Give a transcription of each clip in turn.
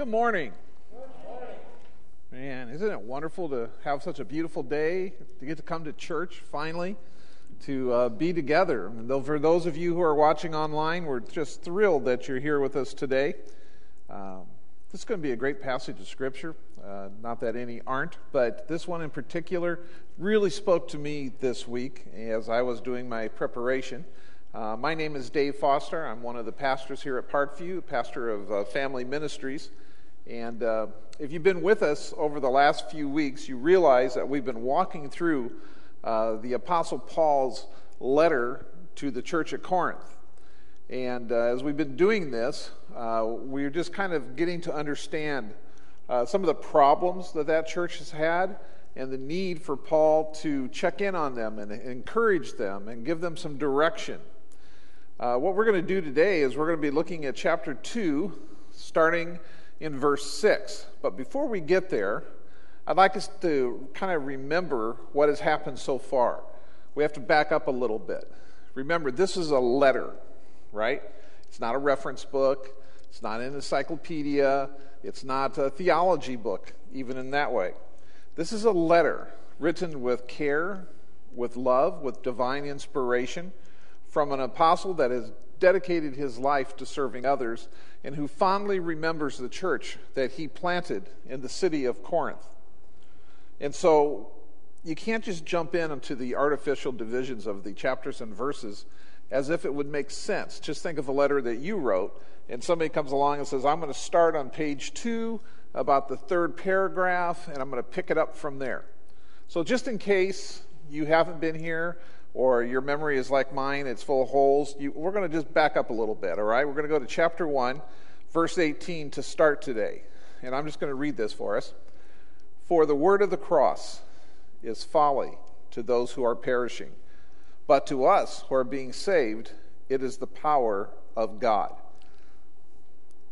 Good morning. Man, isn't it wonderful to have such a beautiful day, to get to come to church finally, to uh, be together? And though for those of you who are watching online, we're just thrilled that you're here with us today. Um, this is going to be a great passage of Scripture. Uh, not that any aren't, but this one in particular really spoke to me this week as I was doing my preparation. Uh, my name is Dave Foster. I'm one of the pastors here at Parkview, pastor of uh, Family Ministries. And uh, if you've been with us over the last few weeks, you realize that we've been walking through uh, the Apostle Paul's letter to the church at Corinth. And uh, as we've been doing this, uh, we're just kind of getting to understand some of the problems that that church has had and the need for Paul to check in on them and encourage them and give them some direction. Uh, what we're going to do today is we're going to be looking at chapter 2, starting in verse 6. But before we get there, I'd like us to kind of remember what has happened so far. We have to back up a little bit. Remember, this is a letter, right? It's not a reference book, it's not an encyclopedia, it's not a theology book, even in that way. This is a letter written with care, with love, with divine inspiration from an apostle that has dedicated his life to serving others and who fondly remembers the church that he planted in the city of Corinth. And so you can't just jump in into the artificial divisions of the chapters and verses as if it would make sense. Just think of a letter that you wrote, and somebody comes along and says, I'm going to start on page two about the third paragraph, and I'm going to pick it up from there. So, just in case you haven't been here or your memory is like mine, it's full of holes, you, we're going to just back up a little bit, all right? We're going to go to chapter 1, verse 18 to start today. And I'm just going to read this for us. For the word of the cross is folly to those who are perishing, but to us who are being saved, it is the power of God.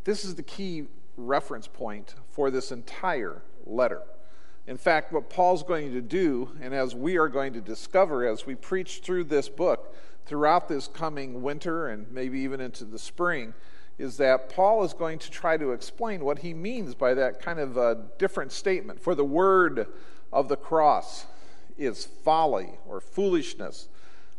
This is the key reference point for this entire letter. In fact, what Paul's going to do, and as we are going to discover as we preach through this book throughout this coming winter and maybe even into the spring, is that Paul is going to try to explain what he means by that kind of a different statement. For the word of the cross is folly or foolishness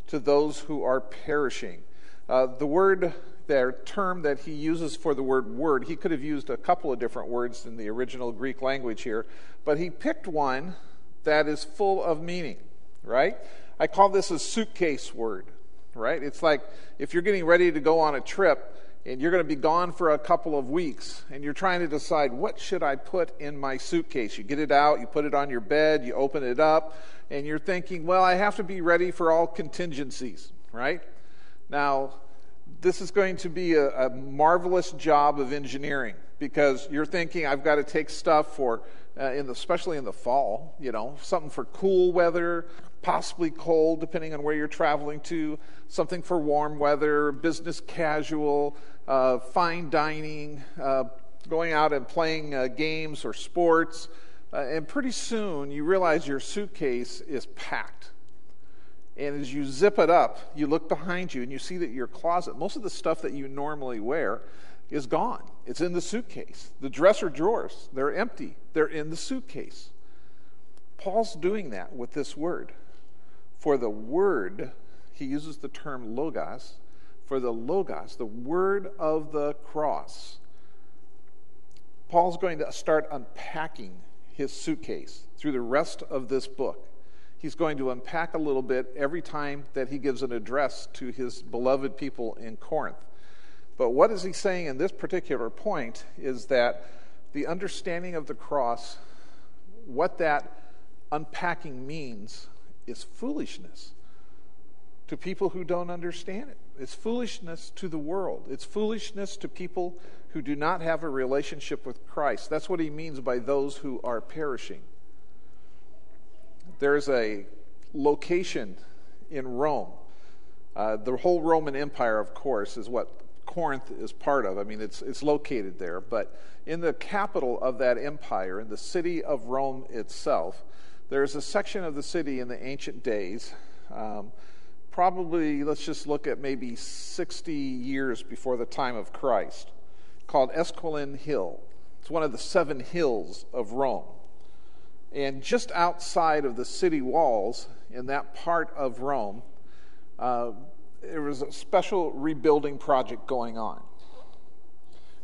to those who are perishing. Uh, the word their term that he uses for the word word. He could have used a couple of different words in the original Greek language here, but he picked one that is full of meaning, right? I call this a suitcase word, right? It's like if you're getting ready to go on a trip and you're going to be gone for a couple of weeks and you're trying to decide what should I put in my suitcase. You get it out, you put it on your bed, you open it up, and you're thinking, well, I have to be ready for all contingencies, right? Now, this is going to be a, a, marvelous job of engineering because you're thinking I've got to take stuff for, uh, in the, especially in the fall, you know, something for cool weather, possibly cold, depending on where you're traveling to, something for warm weather, business casual, uh, fine dining, uh, going out and playing uh, games or sports. Uh, and pretty soon you realize your suitcase is packed and as you zip it up, you look behind you and you see that your closet, most of the stuff that you normally wear, is gone. It's in the suitcase. The dresser drawers, they're empty. They're in the suitcase. Paul's doing that with this word. For the word, he uses the term logos, for the logos, the word of the cross. Paul's going to start unpacking his suitcase through the rest of this book he's going to unpack a little bit every time that he gives an address to his beloved people in Corinth. But what is he saying in this particular point is that the understanding of the cross, what that unpacking means, is foolishness to people who don't understand it. It's foolishness to the world. It's foolishness to people who do not have a relationship with Christ. That's what he means by those who are perishing. There's a location in Rome. Uh, the whole Roman Empire, of course, is what Corinth is part of. I mean, it's, it's located there. But in the capital of that empire, in the city of Rome itself, there's a section of the city in the ancient days, um, probably, let's just look at maybe 60 years before the time of Christ, called Esquiline Hill. It's one of the seven hills of Rome. And just outside of the city walls, in that part of Rome, uh, there was a special rebuilding project going on.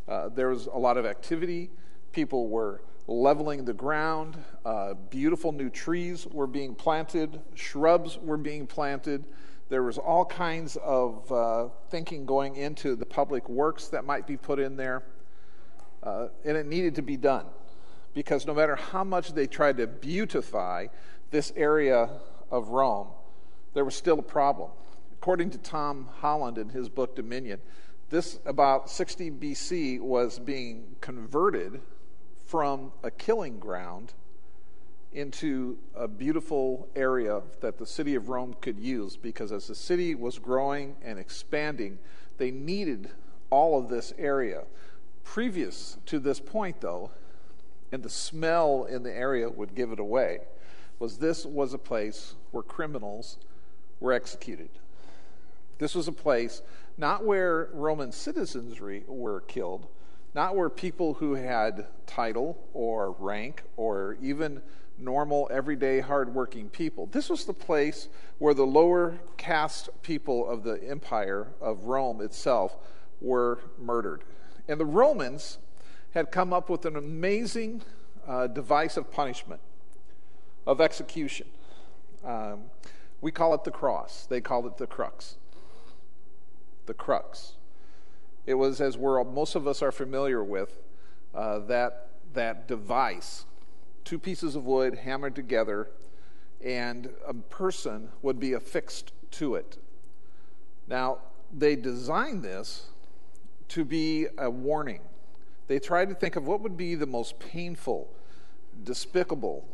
Uh, there was a lot of activity. People were leveling the ground. Uh, beautiful new trees were being planted. Shrubs were being planted. There was all kinds of uh, thinking going into the public works that might be put in there. Uh, and it needed to be done because no matter how much they tried to beautify this area of Rome, there was still a problem. According to Tom Holland in his book Dominion, this about 60 BC was being converted from a killing ground into a beautiful area that the city of Rome could use because as the city was growing and expanding, they needed all of this area. Previous to this point, though, and the smell in the area would give it away, was this was a place where criminals were executed. This was a place not where Roman citizens were killed, not where people who had title or rank or even normal, everyday, hardworking people. This was the place where the lower caste people of the empire of Rome itself were murdered. And the Romans had come up with an amazing uh, device of punishment, of execution. Um, we call it the cross, they called it the crux. The crux. It was, as we're, most of us are familiar with, uh, that, that device two pieces of wood hammered together, and a person would be affixed to it. Now, they designed this to be a warning. They tried to think of what would be the most painful, despicable,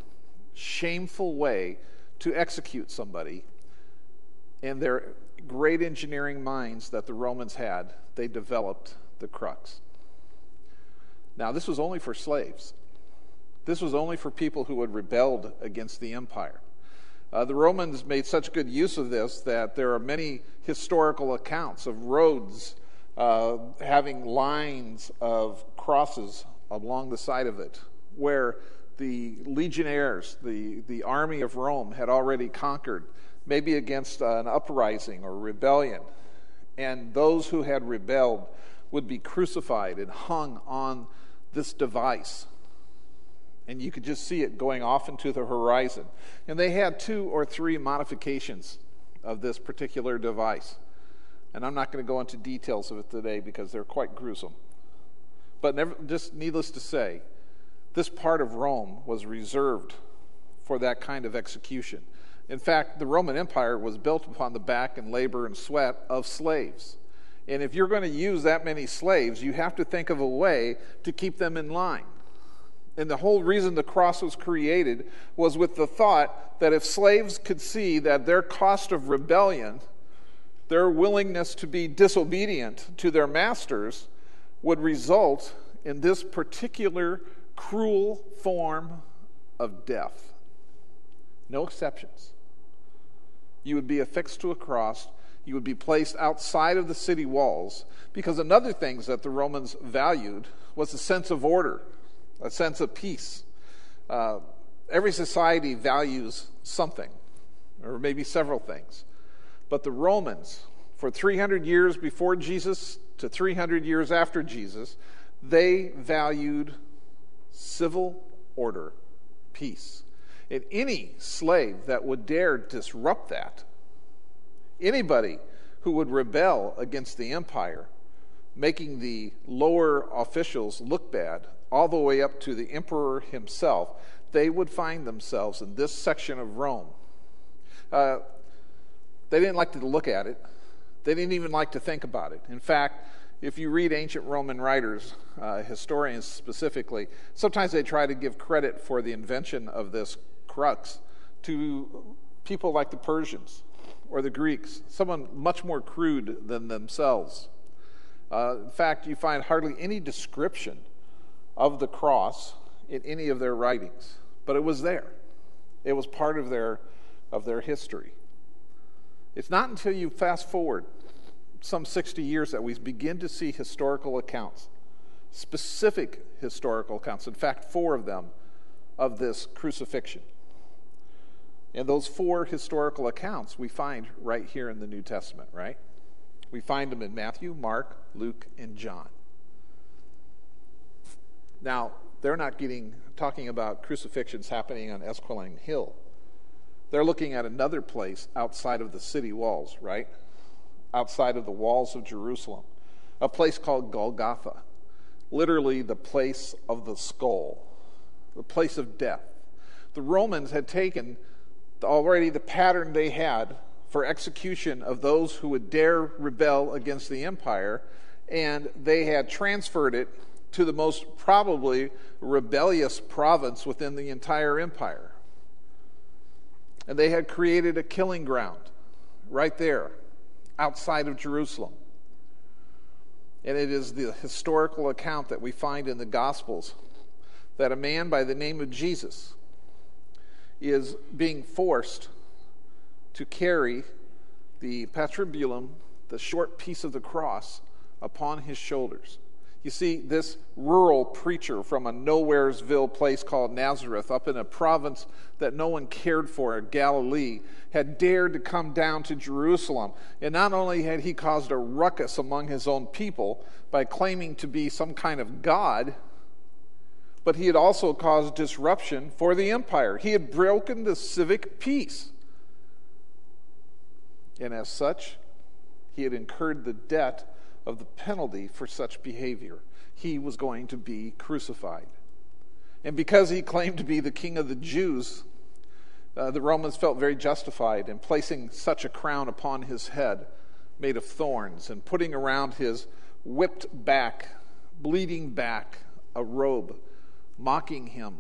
shameful way to execute somebody. And their great engineering minds that the Romans had, they developed the crux. Now, this was only for slaves. This was only for people who had rebelled against the empire. Uh, the Romans made such good use of this that there are many historical accounts of roads uh, having lines of crosses along the side of it, where the legionnaires, the, the army of Rome, had already conquered, maybe against an uprising or rebellion. And those who had rebelled would be crucified and hung on this device and you could just see it going off into the horizon. And they had two or three modifications of this particular device. And I'm not going to go into details of it today because they're quite gruesome. But never, just needless to say, this part of Rome was reserved for that kind of execution. In fact, the Roman Empire was built upon the back and labor and sweat of slaves. And if you're going to use that many slaves, you have to think of a way to keep them in line. And the whole reason the cross was created was with the thought that if slaves could see that their cost of rebellion, their willingness to be disobedient to their masters, would result in this particular cruel form of death. No exceptions. You would be affixed to a cross. You would be placed outside of the city walls because another thing that the Romans valued was a sense of order a sense of peace. Uh, every society values something, or maybe several things. But the Romans, for 300 years before Jesus to 300 years after Jesus, they valued civil order, peace. And any slave that would dare disrupt that, anybody who would rebel against the empire, making the lower officials look bad, all the way up to the emperor himself, they would find themselves in this section of Rome. Uh, they didn't like to look at it, they didn't even like to think about it. In fact, if you read ancient Roman writers, uh, historians specifically, sometimes they try to give credit for the invention of this crux to people like the Persians or the Greeks, someone much more crude than themselves. Uh, in fact, you find hardly any description of the cross in any of their writings, but it was there. It was part of their, of their history. It's not until you fast forward some 60 years that we begin to see historical accounts specific historical accounts, in fact, four of them, of this crucifixion. And those four historical accounts we find right here in the New Testament, right? We find them in Matthew, Mark, Luke, and John. Now, they're not getting talking about crucifixions happening on Esquiline Hill. They're looking at another place outside of the city walls, right? Outside of the walls of Jerusalem, a place called Golgotha, literally the place of the skull, the place of death. The Romans had taken already the pattern they had for execution of those who would dare rebel against the empire, and they had transferred it to the most probably rebellious province within the entire empire. And they had created a killing ground right there outside of Jerusalem. And it is the historical account that we find in the Gospels that a man by the name of Jesus is being forced to carry the patibulum, the short piece of the cross, upon his shoulders. You see, this rural preacher from a nowheresville place called Nazareth, up in a province that no one cared for, Galilee, had dared to come down to Jerusalem. And not only had he caused a ruckus among his own people by claiming to be some kind of God, but he had also caused disruption for the empire. He had broken the civic peace. And as such, he had incurred the debt of the penalty for such behavior. He was going to be crucified. And because he claimed to be the king of the Jews, uh, the Romans felt very justified in placing such a crown upon his head made of thorns and putting around his whipped back, bleeding back, a robe, mocking him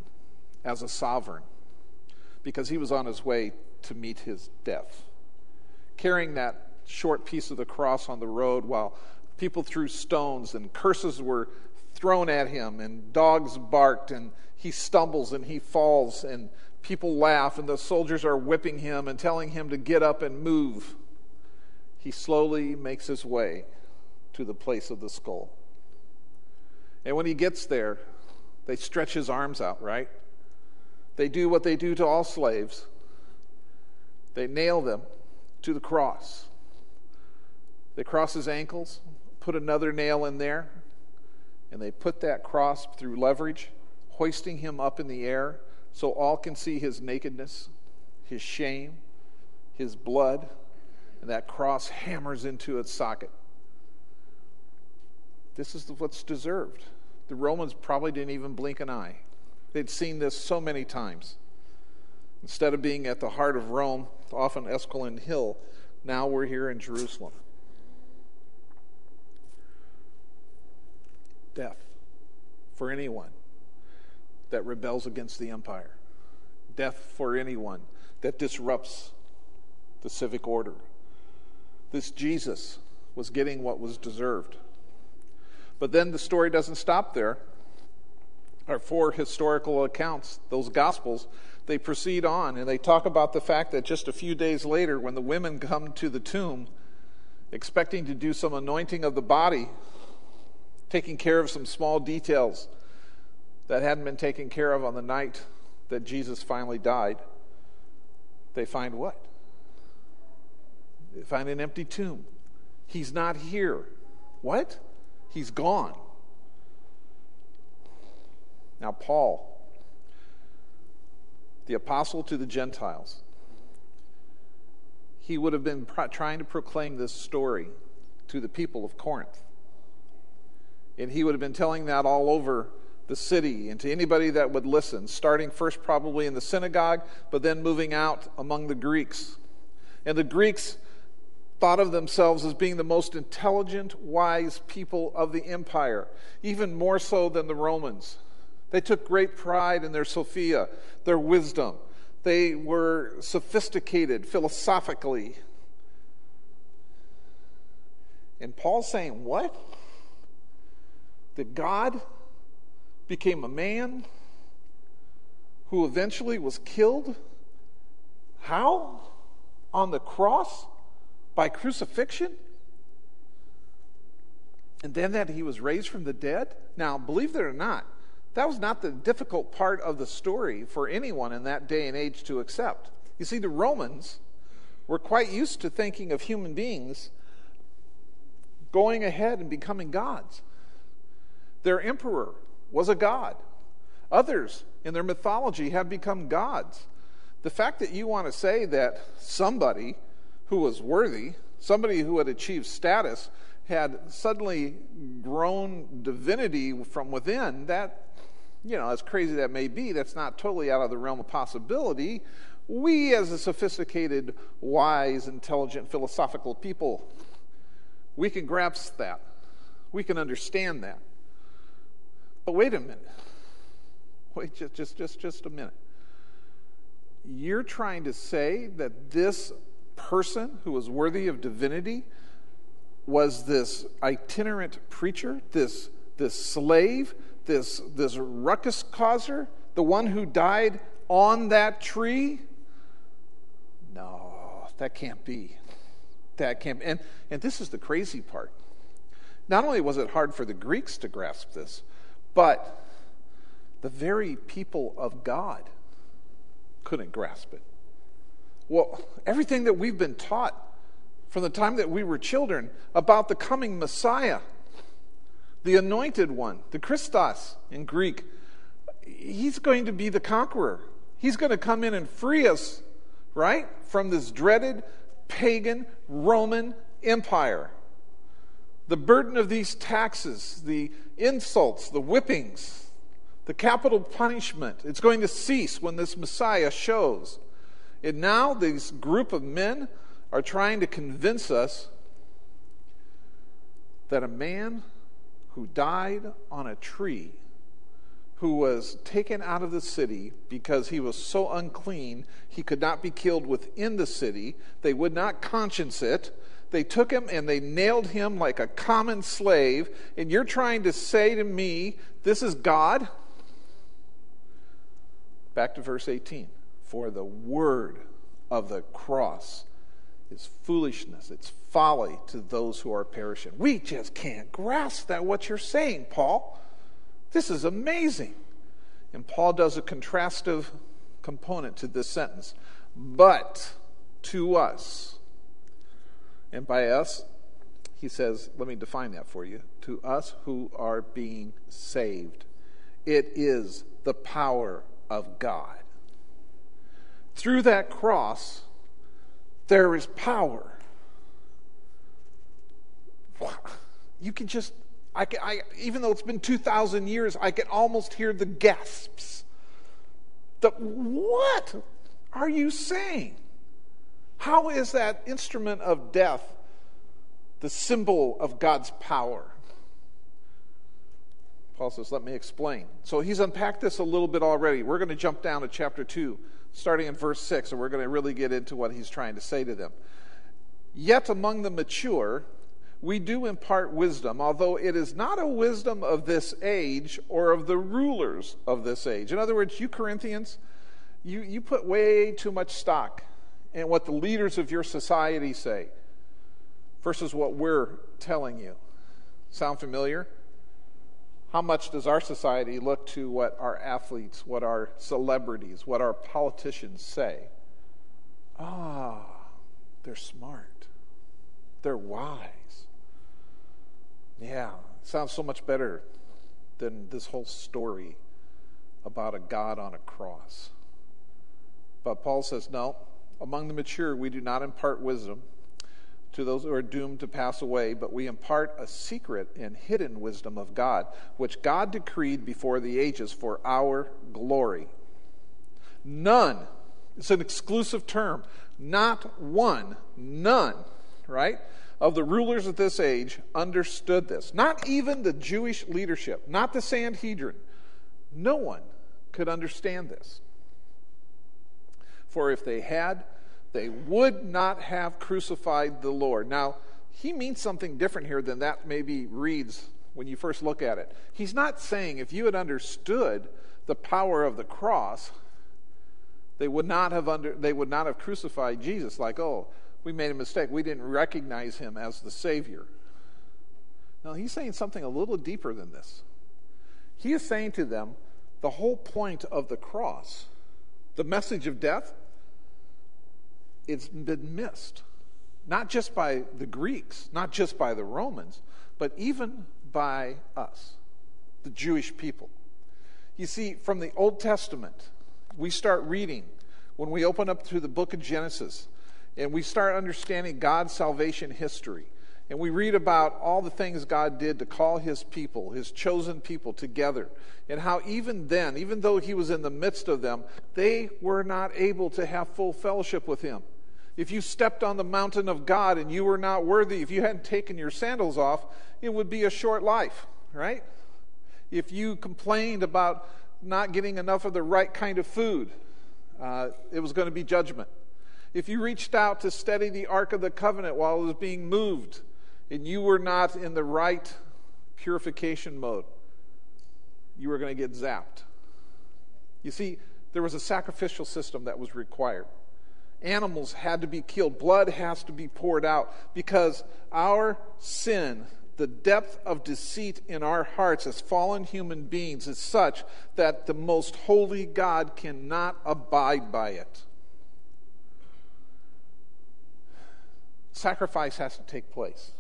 as a sovereign because he was on his way to meet his death. Carrying that short piece of the cross on the road while people threw stones and curses were thrown at him and dogs barked and he stumbles and he falls and people laugh and the soldiers are whipping him and telling him to get up and move. He slowly makes his way to the place of the skull. And when he gets there, they stretch his arms out, right? They do what they do to all slaves. They nail them to the cross. They cross his ankles, put another nail in there, and they put that cross through leverage, hoisting him up in the air so all can see his nakedness, his shame, his blood, and that cross hammers into its socket. This is what's deserved. The Romans probably didn't even blink an eye. They'd seen this so many times. Instead of being at the heart of Rome, off often Esquiline Hill, now we're here in Jerusalem. Death for anyone that rebels against the empire, death for anyone that disrupts the civic order. This Jesus was getting what was deserved. But then the story doesn't stop there. Our four historical accounts, those gospels, they proceed on and they talk about the fact that just a few days later, when the women come to the tomb expecting to do some anointing of the body taking care of some small details that hadn't been taken care of on the night that Jesus finally died, they find what? They find an empty tomb. He's not here. What? He's gone. Now, Paul, the apostle to the Gentiles, he would have been pro- trying to proclaim this story to the people of Corinth. And he would have been telling that all over the city and to anybody that would listen, starting first probably in the synagogue, but then moving out among the Greeks. And the Greeks thought of themselves as being the most intelligent, wise people of the empire, even more so than the Romans. They took great pride in their Sophia, their wisdom. They were sophisticated philosophically. And Paul's saying, What? That God became a man who eventually was killed. How? On the cross? By crucifixion? and then that he was raised from the dead. Now, believe it or not, that was not the difficult part of the story for anyone in that day and age to accept. You see, the Romans were quite used to thinking of human beings going ahead and becoming gods. Their emperor was a god. Others in their mythology have become gods. The fact that you want to say that somebody who was worthy, somebody who had achieved status, had suddenly grown divinity from within, that, you know, as crazy that may be, that's not totally out of the realm of possibility. We, as a sophisticated, wise, intelligent, philosophical people, we can grasp that. We can understand that. But wait a minute. Wait just, just, just, just a minute. You're trying to say that this person who was worthy of divinity was this itinerant preacher, this, this slave, this, this ruckus causer, the one who died on that tree? No, that can't be. That can't be. And, and this is the crazy part. Not only was it hard for the Greeks to grasp this, but the very people of God couldn't grasp it. Well, everything that we've been taught from the time that we were children about the coming Messiah, the anointed one, the Christos in Greek. He's going to be the conqueror. He's going to come in and free us, right, from this dreaded pagan Roman Empire. The burden of these taxes, the insults, the whippings, the capital punishment, it's going to cease when this Messiah shows. And now, this group of men are trying to convince us that a man who died on a tree, who was taken out of the city because he was so unclean he could not be killed within the city, they would not conscience it. They took him and they nailed him like a common slave. And you're trying to say to me, this is God? Back to verse 18. For the word of the cross is foolishness, it's folly to those who are perishing. We just can't grasp that, what you're saying, Paul. This is amazing. And Paul does a contrastive component to this sentence. But to us, and by us, he says, let me define that for you. To us who are being saved, it is the power of God. Through that cross, there is power. You can just, I, can, I, even though it's been 2,000 years, I can almost hear the gasps. The, what are you saying? How is that instrument of death the symbol of God's power? Paul says, Let me explain. So he's unpacked this a little bit already. We're going to jump down to chapter 2 starting in verse 6, and we're going to really get into what he's trying to say to them. Yet among the mature, we do impart wisdom, although it is not a wisdom of this age or of the rulers of this age. In other words, you Corinthians, you, you put way too much stock in what the leaders of your society say versus what we're telling you. Sound familiar? How much does our society look to what our athletes, what our celebrities, what our politicians say? Ah, they're smart. They're wise. Yeah, sounds so much better than this whole story about a God on a cross. But Paul says, no, among the mature, we do not impart wisdom to those who are doomed to pass away, but we impart a secret and hidden wisdom of God, which God decreed before the ages for our glory. None, it's an exclusive term, not one, none, right, of the rulers of this age understood this. Not even the Jewish leadership, not the Sanhedrin. No one could understand this. For if they had, they would not have crucified the Lord. Now, he means something different here than that maybe reads when you first look at it. He's not saying if you had understood the power of the cross, they would not have under, they would not have crucified Jesus like, oh, we made a mistake. We didn't recognize him as the Savior. Now, he's saying something a little deeper than this. He is saying to them the whole point of the cross, the message of death, it's been missed. Not just by the Greeks, not just by the Romans, but even by us, the Jewish people. You see, from the Old Testament, we start reading when we open up to the book of Genesis and we start understanding God's salvation history. And we read about all the things God did to call his people, his chosen people, together. And how even then, even though he was in the midst of them, they were not able to have full fellowship with him. If you stepped on the mountain of God and you were not worthy, if you hadn't taken your sandals off, it would be a short life, right? If you complained about not getting enough of the right kind of food, uh, it was going to be judgment. If you reached out to steady the Ark of the Covenant while it was being moved and you were not in the right purification mode, you were going to get zapped. You see, there was a sacrificial system that was required. Animals had to be killed, blood has to be poured out because our sin the depth of deceit in our hearts as fallen human beings is such that the most holy God cannot abide by it. Sacrifice has to take place.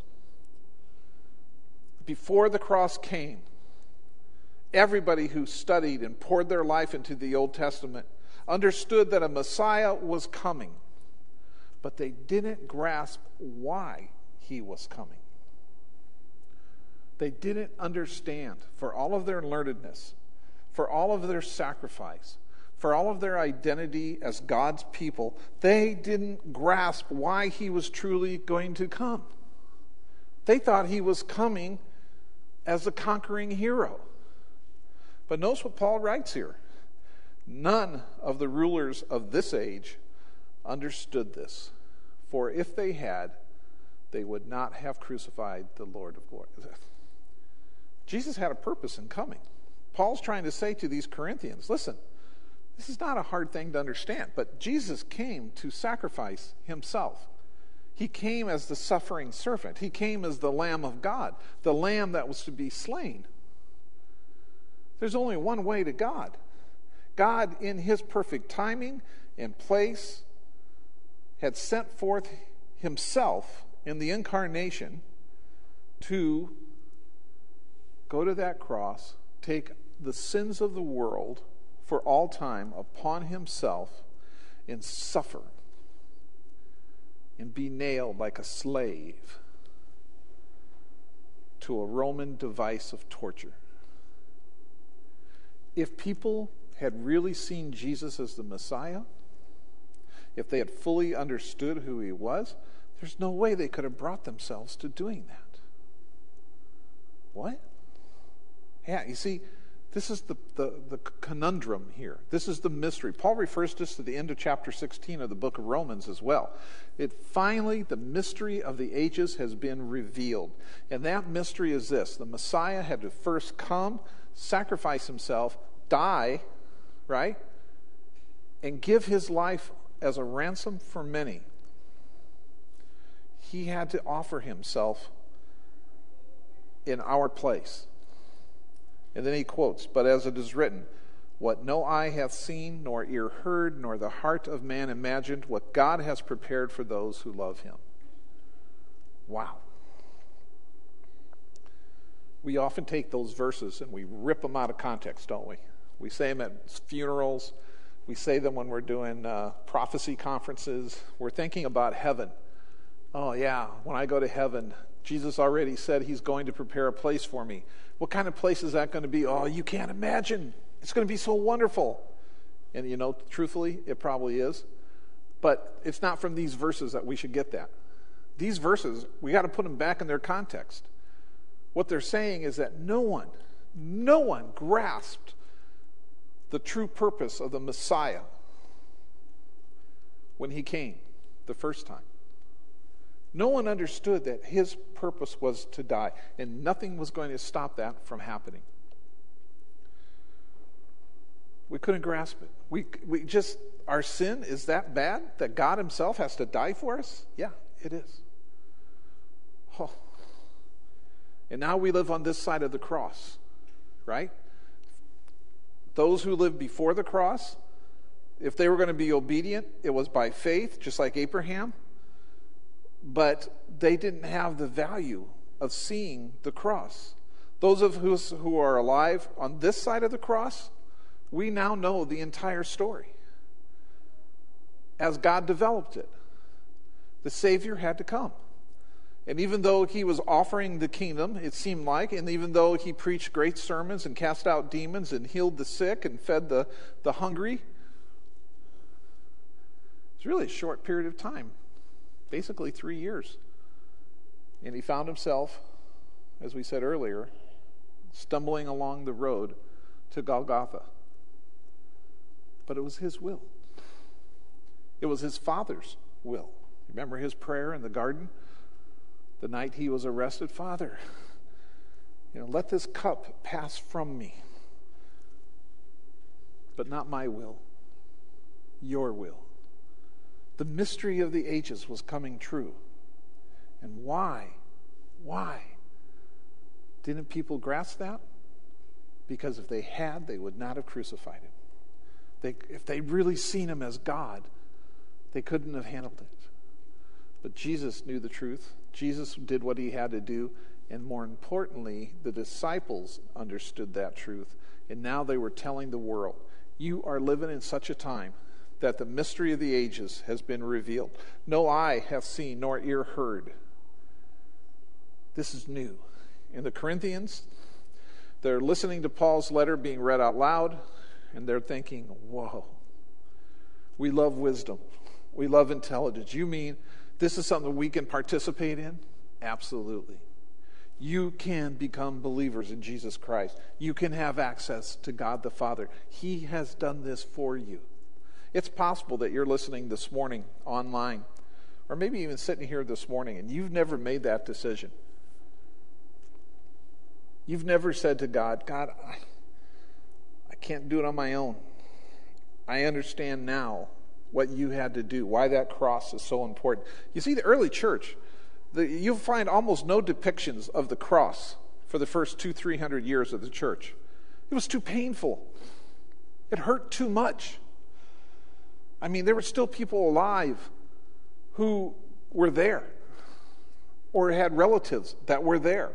Before the cross came, everybody who studied and poured their life into the Old Testament understood that a Messiah was coming, but they didn't grasp why he was coming. They didn't understand, for all of their learnedness, for all of their sacrifice, for all of their identity as God's people, they didn't grasp why he was truly going to come. They thought he was coming as a conquering hero. But notice what Paul writes here. None of the rulers of this age understood this, for if they had, they would not have crucified the Lord of glory. Jesus had a purpose in coming. Paul's trying to say to these Corinthians listen, this is not a hard thing to understand, but Jesus came to sacrifice himself. He came as the suffering servant, he came as the Lamb of God, the Lamb that was to be slain. There's only one way to God. God, in his perfect timing and place, had sent forth himself in the incarnation to go to that cross, take the sins of the world for all time upon himself, and suffer and be nailed like a slave to a Roman device of torture. If people had really seen Jesus as the Messiah, if they had fully understood who he was, there's no way they could have brought themselves to doing that. What? Yeah, you see, this is the, the, the, conundrum here. This is the mystery. Paul refers to this to the end of chapter 16 of the book of Romans as well. It finally, the mystery of the ages has been revealed. And that mystery is this the Messiah had to first come, sacrifice himself, die, right? And give his life as a ransom for many. He had to offer himself in our place. And then he quotes, But as it is written, what no eye hath seen, nor ear heard, nor the heart of man imagined, what God has prepared for those who love him. Wow. We often take those verses and we rip them out of context, don't we? We say them at funerals. We say them when we're doing uh, prophecy conferences. We're thinking about heaven. Oh, yeah, when I go to heaven, Jesus already said he's going to prepare a place for me. What kind of place is that going to be? Oh, you can't imagine. It's going to be so wonderful. And you know, truthfully, it probably is. But it's not from these verses that we should get that. These verses, we got to put them back in their context. What they're saying is that no one, no one grasped the true purpose of the Messiah when he came the first time. No one understood that his purpose was to die, and nothing was going to stop that from happening. We couldn't grasp it. We, we just, our sin is that bad that God Himself has to die for us? Yeah, it is. Oh. And now we live on this side of the cross, right? Those who lived before the cross, if they were going to be obedient, it was by faith, just like Abraham. But they didn't have the value of seeing the cross. Those of us who are alive on this side of the cross, we now know the entire story as God developed it. The Savior had to come. And even though he was offering the kingdom, it seemed like, and even though he preached great sermons and cast out demons and healed the sick and fed the, the hungry, it's really a short period of time basically three years. And he found himself, as we said earlier, stumbling along the road to Golgotha. But it was his will, it was his father's will. Remember his prayer in the garden? The night he was arrested, Father, you know, let this cup pass from me. But not my will, your will. The mystery of the ages was coming true. And why? Why? Didn't people grasp that? Because if they had, they would not have crucified him. They, if they'd really seen him as God, they couldn't have handled it. But Jesus knew the truth. Jesus did what he had to do. And more importantly, the disciples understood that truth. And now they were telling the world, You are living in such a time that the mystery of the ages has been revealed. No eye hath seen, nor ear heard. This is new. In the Corinthians, they're listening to Paul's letter being read out loud, and they're thinking, whoa, we love wisdom. We love intelligence. You mean this is something we can participate in? Absolutely. You can become believers in Jesus Christ. You can have access to God the Father. He has done this for you. It's possible that you're listening this morning online, or maybe even sitting here this morning, and you've never made that decision. You've never said to God, God, I, I can't do it on my own. I understand now what you had to do, why that cross is so important. You see, the early church, the, you'll find almost no depictions of the cross for the first two, three hundred years of the church. It was too painful, it hurt too much. I mean, there were still people alive who were there or had relatives that were there.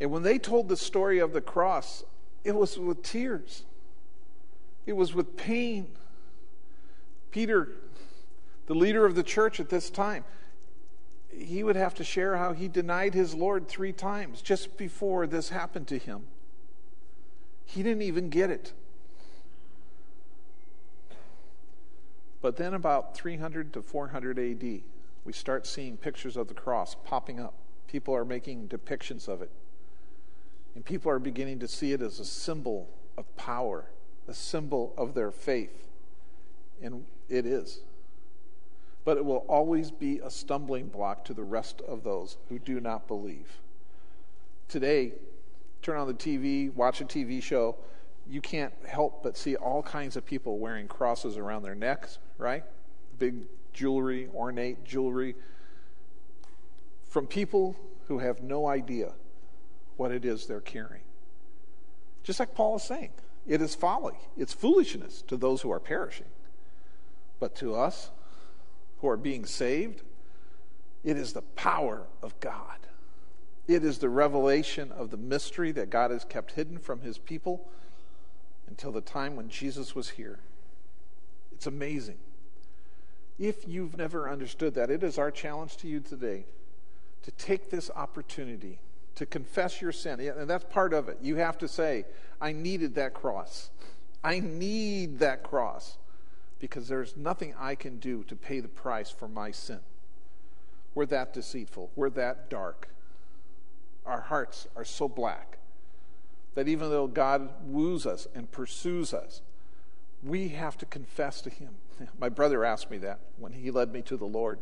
And when they told the story of the cross, it was with tears, it was with pain. Peter, the leader of the church at this time, he would have to share how he denied his Lord three times just before this happened to him. He didn't even get it. But then, about 300 to 400 AD, we start seeing pictures of the cross popping up. People are making depictions of it. And people are beginning to see it as a symbol of power, a symbol of their faith. And it is. But it will always be a stumbling block to the rest of those who do not believe. Today, turn on the TV, watch a TV show, you can't help but see all kinds of people wearing crosses around their necks, right? Big jewelry, ornate jewelry. From people who have no idea what it is they're carrying. Just like Paul is saying, it is folly, it's foolishness to those who are perishing. But to us who are being saved, it is the power of God. It is the revelation of the mystery that God has kept hidden from his people until the time when Jesus was here. It's amazing. If you've never understood that, it is our challenge to you today to take this opportunity to confess your sin. And that's part of it. You have to say, I needed that cross. I need that cross because there's nothing I can do to pay the price for my sin. We're that deceitful. We're that dark. Our hearts are so black that even though God woos us and pursues us, we have to confess to Him. My brother asked me that when he led me to the Lord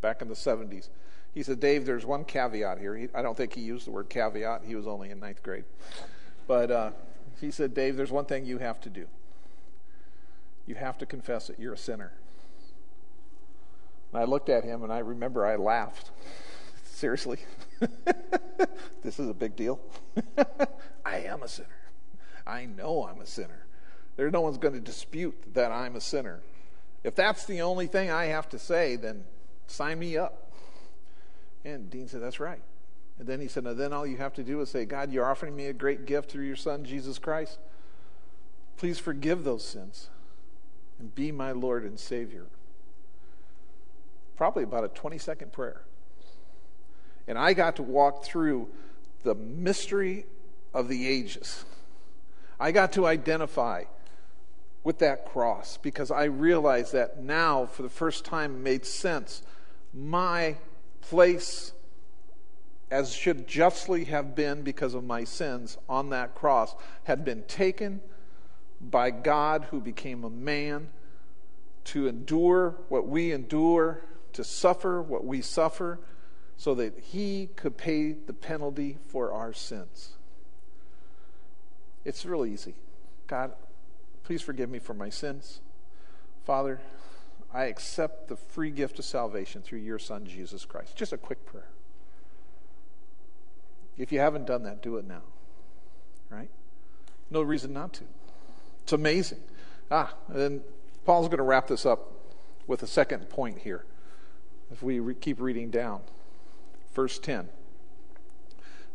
back in the 70s. He said, Dave, there's one caveat here. He, I don't think he used the word caveat, he was only in ninth grade. But uh, he said, Dave, there's one thing you have to do. You have to confess that you're a sinner. And I looked at him and I remember I laughed. Seriously? this is a big deal? I am a sinner. I know I'm a sinner. There's no one's going to dispute that I'm a sinner. If that's the only thing I have to say, then sign me up. And Dean said, That's right. And then he said, Now then all you have to do is say, God, you're offering me a great gift through your son, Jesus Christ. Please forgive those sins and be my Lord and Savior. Probably about a 20 second prayer. And I got to walk through the mystery of the ages. I got to identify with that cross because I realized that now, for the first time, made sense. My place, as should justly have been because of my sins on that cross, had been taken by God who became a man to endure what we endure, to suffer what we suffer, so that he could pay the penalty for our sins. It's really easy. God, please forgive me for my sins. Father, I accept the free gift of salvation through your Son, Jesus Christ. Just a quick prayer. If you haven't done that, do it now. Right? No reason not to. It's amazing. Ah, and Paul's going to wrap this up with a second point here. If we re- keep reading down, verse 10.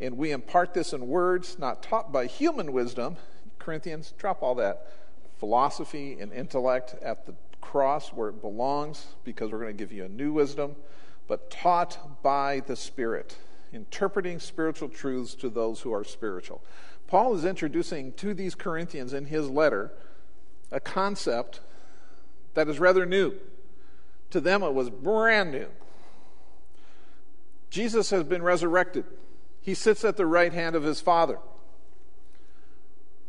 And we impart this in words not taught by human wisdom. Corinthians, drop all that philosophy and intellect at the cross where it belongs, because we're going to give you a new wisdom, but taught by the Spirit, interpreting spiritual truths to those who are spiritual. Paul is introducing to these Corinthians in his letter a concept that is rather new. To them, it was brand new. Jesus has been resurrected, he sits at the right hand of his Father.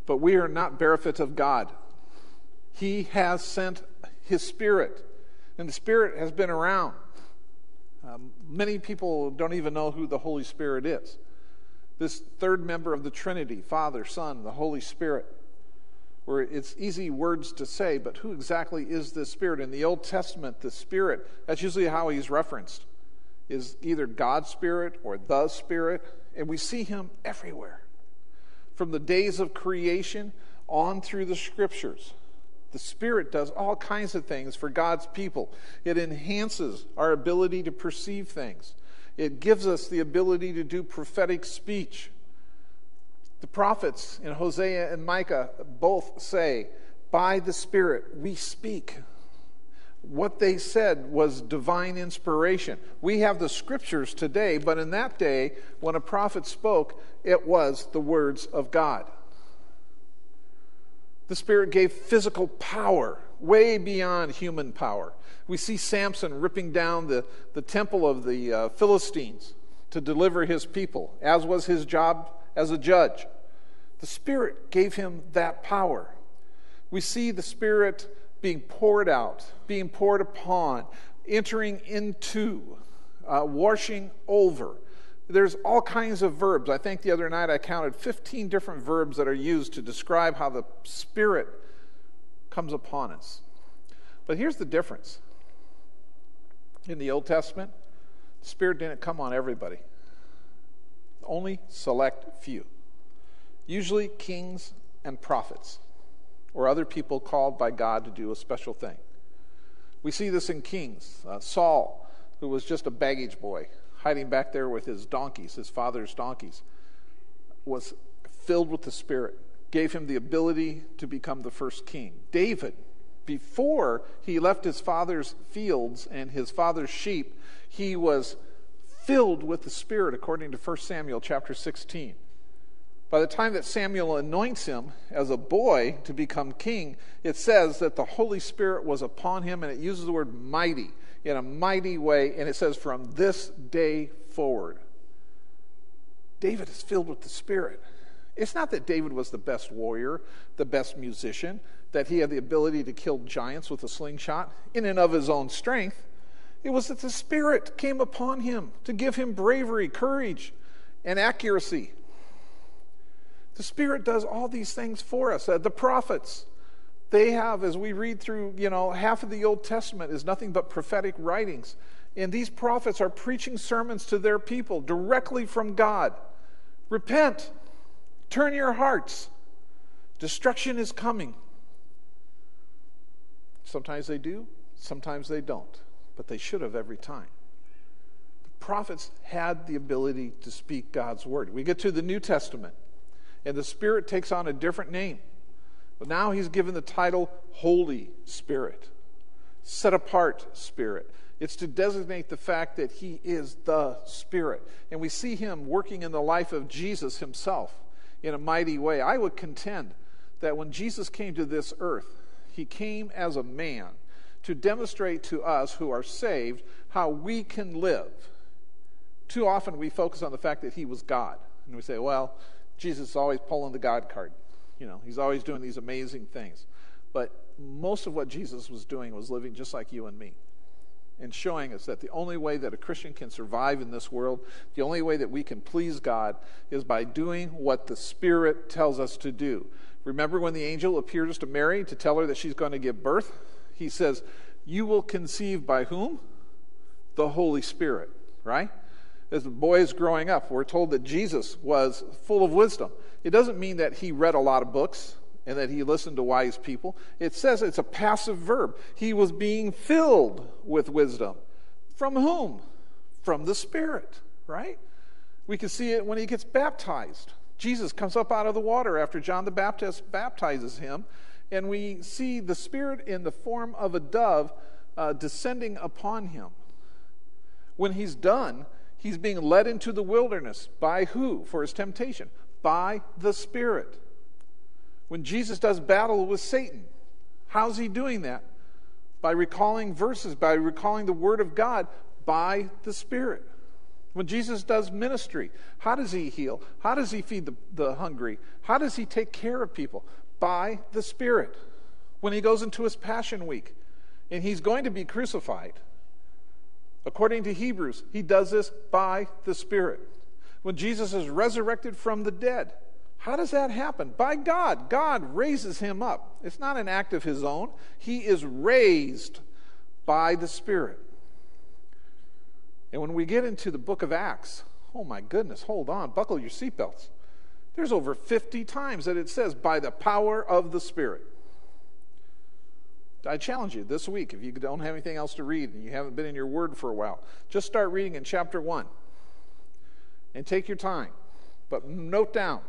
But we are not benefits of God. He has sent his Spirit, and the Spirit has been around. Um, many people don't even know who the Holy Spirit is this third member of the Trinity, Father, Son, the Holy Spirit, where it's easy words to say, but who exactly is this Spirit? In the Old Testament, the Spirit, that's usually how he's referenced, is either God's Spirit or the Spirit, and we see him everywhere. From the days of creation on through the scriptures. The Spirit does all kinds of things for God's people. It enhances our ability to perceive things. It gives us the ability to do prophetic speech. The prophets in Hosea and Micah both say, by the Spirit we speak. What they said was divine inspiration. We have the scriptures today, but in that day, when a prophet spoke, it was the words of God. The Spirit gave physical power way beyond human power. We see Samson ripping down the, the temple of the uh, Philistines to deliver his people, as was his job as a judge. The Spirit gave him that power. We see the Spirit being poured out, being poured upon, entering into, uh, washing over. There's all kinds of verbs. I think the other night I counted 15 different verbs that are used to describe how the Spirit comes upon us. But here's the difference in the Old Testament, the Spirit didn't come on everybody, only select few. Usually kings and prophets or other people called by God to do a special thing. We see this in Kings. Uh, Saul, who was just a baggage boy, hiding back there with his donkeys, his father's donkeys, was filled with the Spirit, gave him the ability to become the first king. David, before he left his father's fields and his father's sheep, he was filled with the Spirit, according to 1 Samuel chapter 16. By the time that Samuel anoints him as a boy to become king, it says that the Holy Spirit was upon him, and it uses the word mighty in a mighty way, and it says from this day forward. David is filled with the Spirit. It's not that David was the best warrior, the best musician, that he had the ability to kill giants with a slingshot in and of his own strength. It was that the Spirit came upon him to give him bravery, courage, and accuracy. The Spirit does all these things for us. Uh, the prophets, they have, as we read through, you know, half of the Old Testament is nothing but prophetic writings. And these prophets are preaching sermons to their people directly from God. Repent, turn your hearts. Destruction is coming. Sometimes they do, sometimes they don't, but they should have every time. The prophets had the ability to speak God's word. We get to the New Testament, and the Spirit takes on a different name. But now he's given the title Holy Spirit, set apart Spirit. It's to designate the fact that he is the Spirit. And we see him working in the life of Jesus himself in a mighty way. I would contend that when Jesus came to this earth, he came as a man to demonstrate to us who are saved how we can live. Too often we focus on the fact that he was God. And we say, well, Jesus is always pulling the God card. You know, he's always doing these amazing things. But most of what Jesus was doing was living just like you and me and showing us that the only way that a Christian can survive in this world, the only way that we can please God, is by doing what the Spirit tells us to do. Remember when the angel appears to Mary to tell her that she's going to give birth? He says, You will conceive by whom? The Holy Spirit, right? As the boy is growing up, we're told that Jesus was full of wisdom. It doesn't mean that he read a lot of books and that he listened to wise people. It says it's a passive verb. He was being filled with wisdom. From whom? From the Spirit, right? We can see it when he gets baptized. Jesus comes up out of the water after John the Baptist baptizes him, and we see the Spirit in the form of a dove uh, descending upon him. When he's done, he's being led into the wilderness by who for his temptation? By the Spirit. When Jesus does battle with Satan, how's he doing that? By recalling verses, by recalling the Word of God, by the Spirit. When Jesus does ministry, how does he heal? How does he feed the, the hungry? How does he take care of people? By the Spirit. When he goes into his Passion Week and he's going to be crucified, according to Hebrews, he does this by the Spirit. When Jesus is resurrected from the dead, how does that happen? By God. God raises him up. It's not an act of his own, he is raised by the Spirit. And when we get into the book of Acts, oh my goodness, hold on, buckle your seatbelts. There's over 50 times that it says, by the power of the Spirit. I challenge you this week, if you don't have anything else to read and you haven't been in your word for a while, just start reading in chapter 1 and take your time. But note down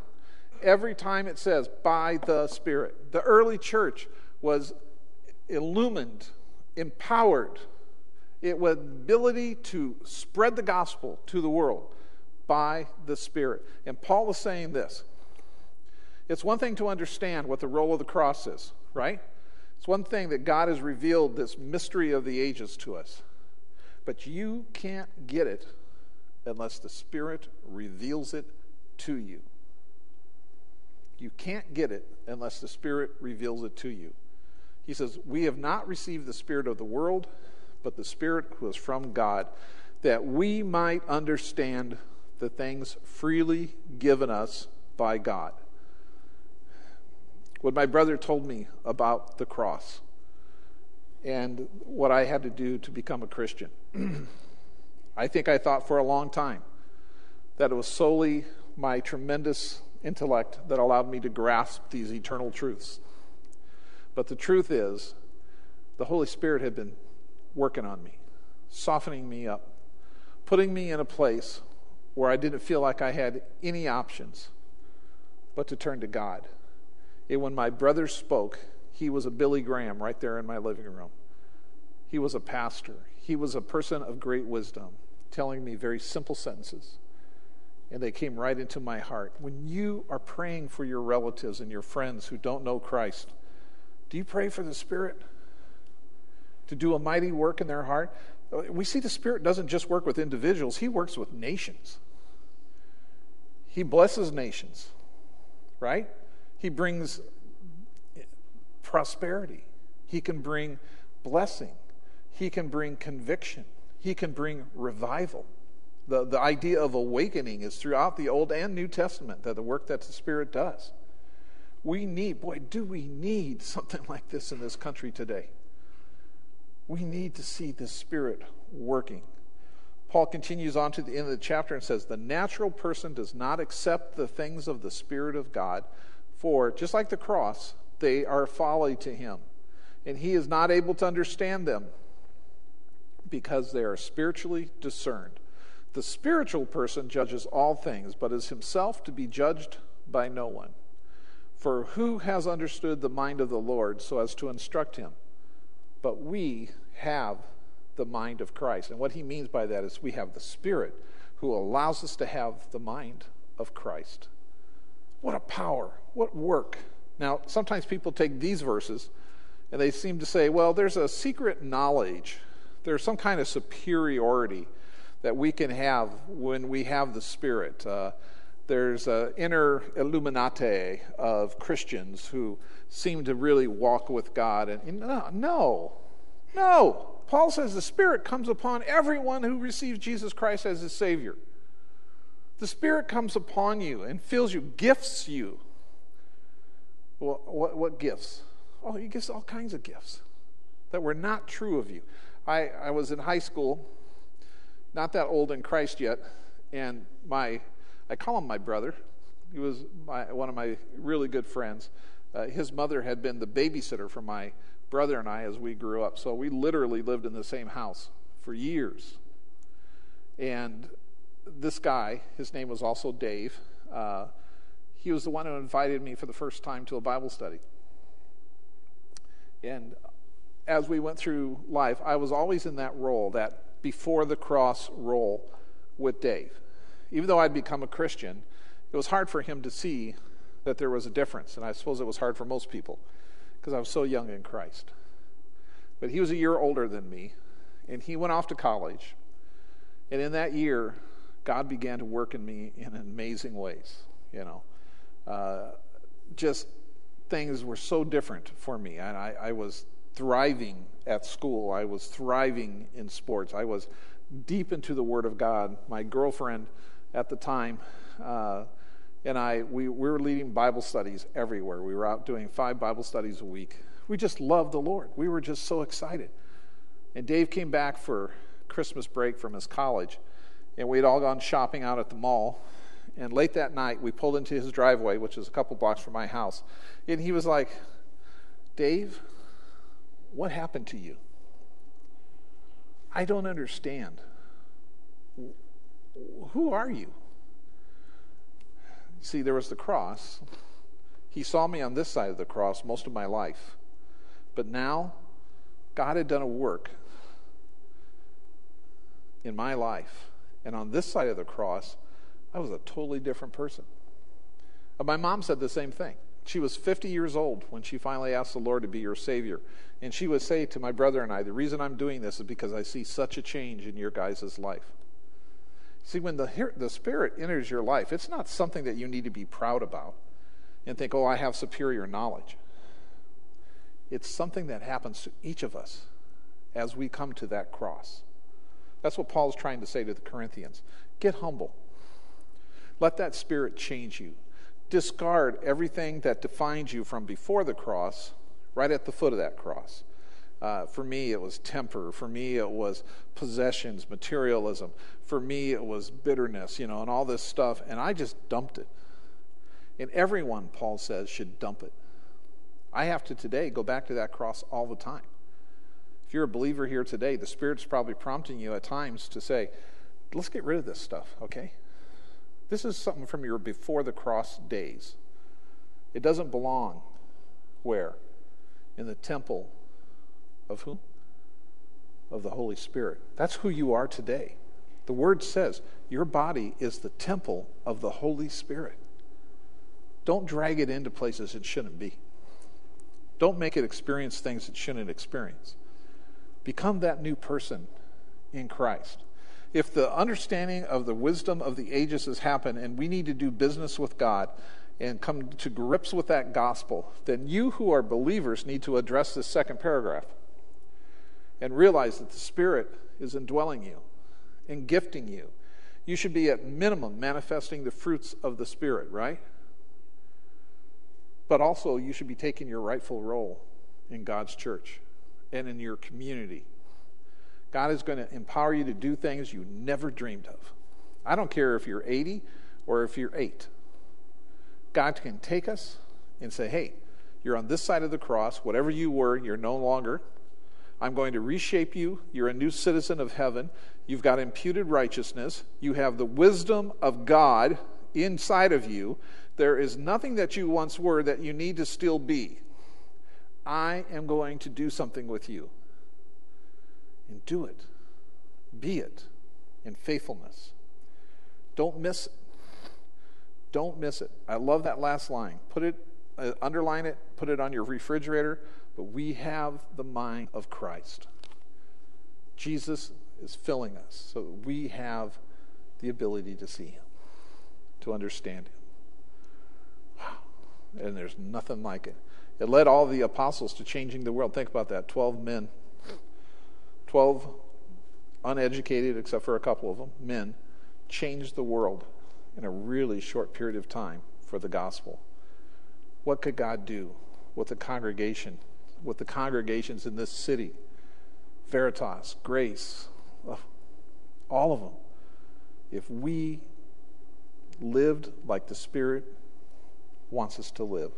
every time it says by the Spirit. The early church was illumined, empowered, it was ability to spread the gospel to the world by the Spirit. And Paul was saying this. It's one thing to understand what the role of the cross is, right? It's one thing that God has revealed this mystery of the ages to us. But you can't get it unless the Spirit reveals it to you. You can't get it unless the Spirit reveals it to you. He says, We have not received the Spirit of the world but the Spirit who is from God, that we might understand the things freely given us by God. What my brother told me about the cross and what I had to do to become a Christian. I think I thought for a long time that it was solely my tremendous intellect that allowed me to grasp these eternal truths. But the truth is, the Holy Spirit had been working on me, softening me up, putting me in a place where I didn't feel like I had any options but to turn to God. When my brother spoke, he was a Billy Graham right there in my living room. He was a pastor, he was a person of great wisdom, telling me very simple sentences. And they came right into my heart. When you are praying for your relatives and your friends who don't know Christ, do you pray for the Spirit? to do a mighty work in their heart. We see the Spirit doesn't just work with individuals, He works with nations. He blesses nations, right? He brings prosperity. He can bring blessing. He can bring conviction. He can bring revival. The, the idea of awakening is throughout the Old and New Testament, that the work that the Spirit does. We need, boy, do we need something like this in this country today? We need to see the Spirit working. Paul continues on to the end of the chapter and says, The natural person does not accept the things of the Spirit of God, for just like the cross, they are folly to him, and he is not able to understand them because they are spiritually discerned. The spiritual person judges all things, but is himself to be judged by no one. For who has understood the mind of the Lord so as to instruct him? But we have the mind of Christ. And what he means by that is we have the Spirit who allows us to have the mind of Christ. What a power, what work. Now, sometimes people take these verses and they seem to say, well, there's a secret knowledge, there's some kind of superiority that we can have when we have the Spirit. Uh, there's an inner illuminati of Christians who seem to really walk with God. And, no, no, no. Paul says the Spirit comes upon everyone who receives Jesus Christ as his Savior. The Spirit comes upon you and fills you, gifts you. Well, what, what gifts? Oh, he gives all kinds of gifts that were not true of you. I, I was in high school, not that old in Christ yet, and my, I call him my brother. He was my, one of my really good friends. Uh, his mother had been the babysitter for my brother and I as we grew up. So we literally lived in the same house for years. And this guy, his name was also Dave, uh, he was the one who invited me for the first time to a Bible study. And as we went through life, I was always in that role, that before the cross role with Dave. Even though I'd become a Christian, it was hard for him to see that there was a difference. And I suppose it was hard for most people because I was so young in Christ. But he was a year older than me, and he went off to college. And in that year, God began to work in me in amazing ways, you know. Uh, just things were so different for me. And I, I was thriving at school, I was thriving in sports, I was deep into the Word of God. My girlfriend at the time, uh, and I, we, we were leading Bible studies everywhere. We were out doing five Bible studies a week. We just loved the Lord. We were just so excited. And Dave came back for Christmas break from his college, and we had all gone shopping out at the mall. And late that night, we pulled into his driveway, which is a couple blocks from my house. And he was like, Dave, what happened to you? I don't understand. Who are you? See, there was the cross. He saw me on this side of the cross most of my life. But now, God had done a work in my life. And on this side of the cross, I was a totally different person. And my mom said the same thing. She was 50 years old when she finally asked the Lord to be your Savior. And she would say to my brother and I, The reason I'm doing this is because I see such a change in your guys' life. See, when the, the Spirit enters your life, it's not something that you need to be proud about and think, oh, I have superior knowledge. It's something that happens to each of us as we come to that cross. That's what Paul's trying to say to the Corinthians. Get humble. Let that Spirit change you. Discard everything that defines you from before the cross, right at the foot of that cross. Uh, for me, it was temper. For me, it was possessions, materialism. For me, it was bitterness, you know, and all this stuff. And I just dumped it. And everyone, Paul says, should dump it. I have to today go back to that cross all the time. If you're a believer here today, the Spirit's probably prompting you at times to say, let's get rid of this stuff, okay? This is something from your before the cross days. It doesn't belong where? In the temple of whom? Of the Holy Spirit. That's who you are today. The Word says your body is the temple of the Holy Spirit. Don't drag it into places it shouldn't be. Don't make it experience things it shouldn't experience. Become that new person in Christ. if the understanding of the wisdom of the ages has happened and we need to do business with God and come to grips with that gospel, then you who are believers need to address this second paragraph and realize that the Spirit is indwelling you and gifting you. You should be at minimum manifesting the fruits of the Spirit, right? But also, you should be taking your rightful role in God's church and in your community. God is going to empower you to do things you never dreamed of. I don't care if you're 80 or if you're 8. God can take us and say, hey, you're on this side of the cross. Whatever you were, you're no longer. I'm going to reshape you. You're a new citizen of heaven. You've got imputed righteousness. You have the wisdom of God inside of you. There is nothing that you once were that you need to still be. I am going to do something with you. And do it. Be it in faithfulness. Don't miss it. Don't miss it. I love that last line. Put it, uh, underline it, put it on your refrigerator. But we have the mind of Christ. Jesus is filling us so that we have the ability to see Him, to understand Him. Wow. And there's nothing like it. It led all the apostles to changing the world. Think about that 12 men, 12 uneducated, except for a couple of them, men, changed the world in a really short period of time for the gospel. What could God do with the congregation, with the congregations in this city? Veritas, Grace, uh, all of them. If we lived like the Spirit wants us to live,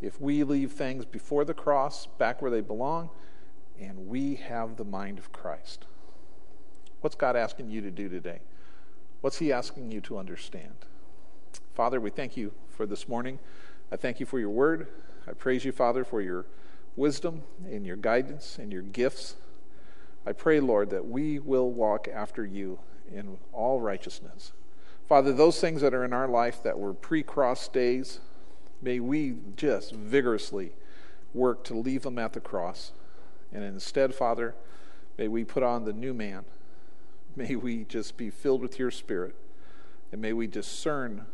if we leave things before the cross back where they belong, and we have the mind of Christ. What's God asking you to do today? What's He asking you to understand? Father, we thank you for this morning. I thank you for your word. I praise you, Father, for your wisdom and your guidance and your gifts. I pray, Lord, that we will walk after you in all righteousness. Father, those things that are in our life that were pre cross days, may we just vigorously work to leave them at the cross. And instead, Father, may we put on the new man. May we just be filled with your spirit. And may we discern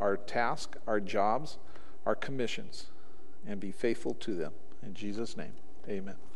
our task, our jobs, our commissions, and be faithful to them. In Jesus' name, amen.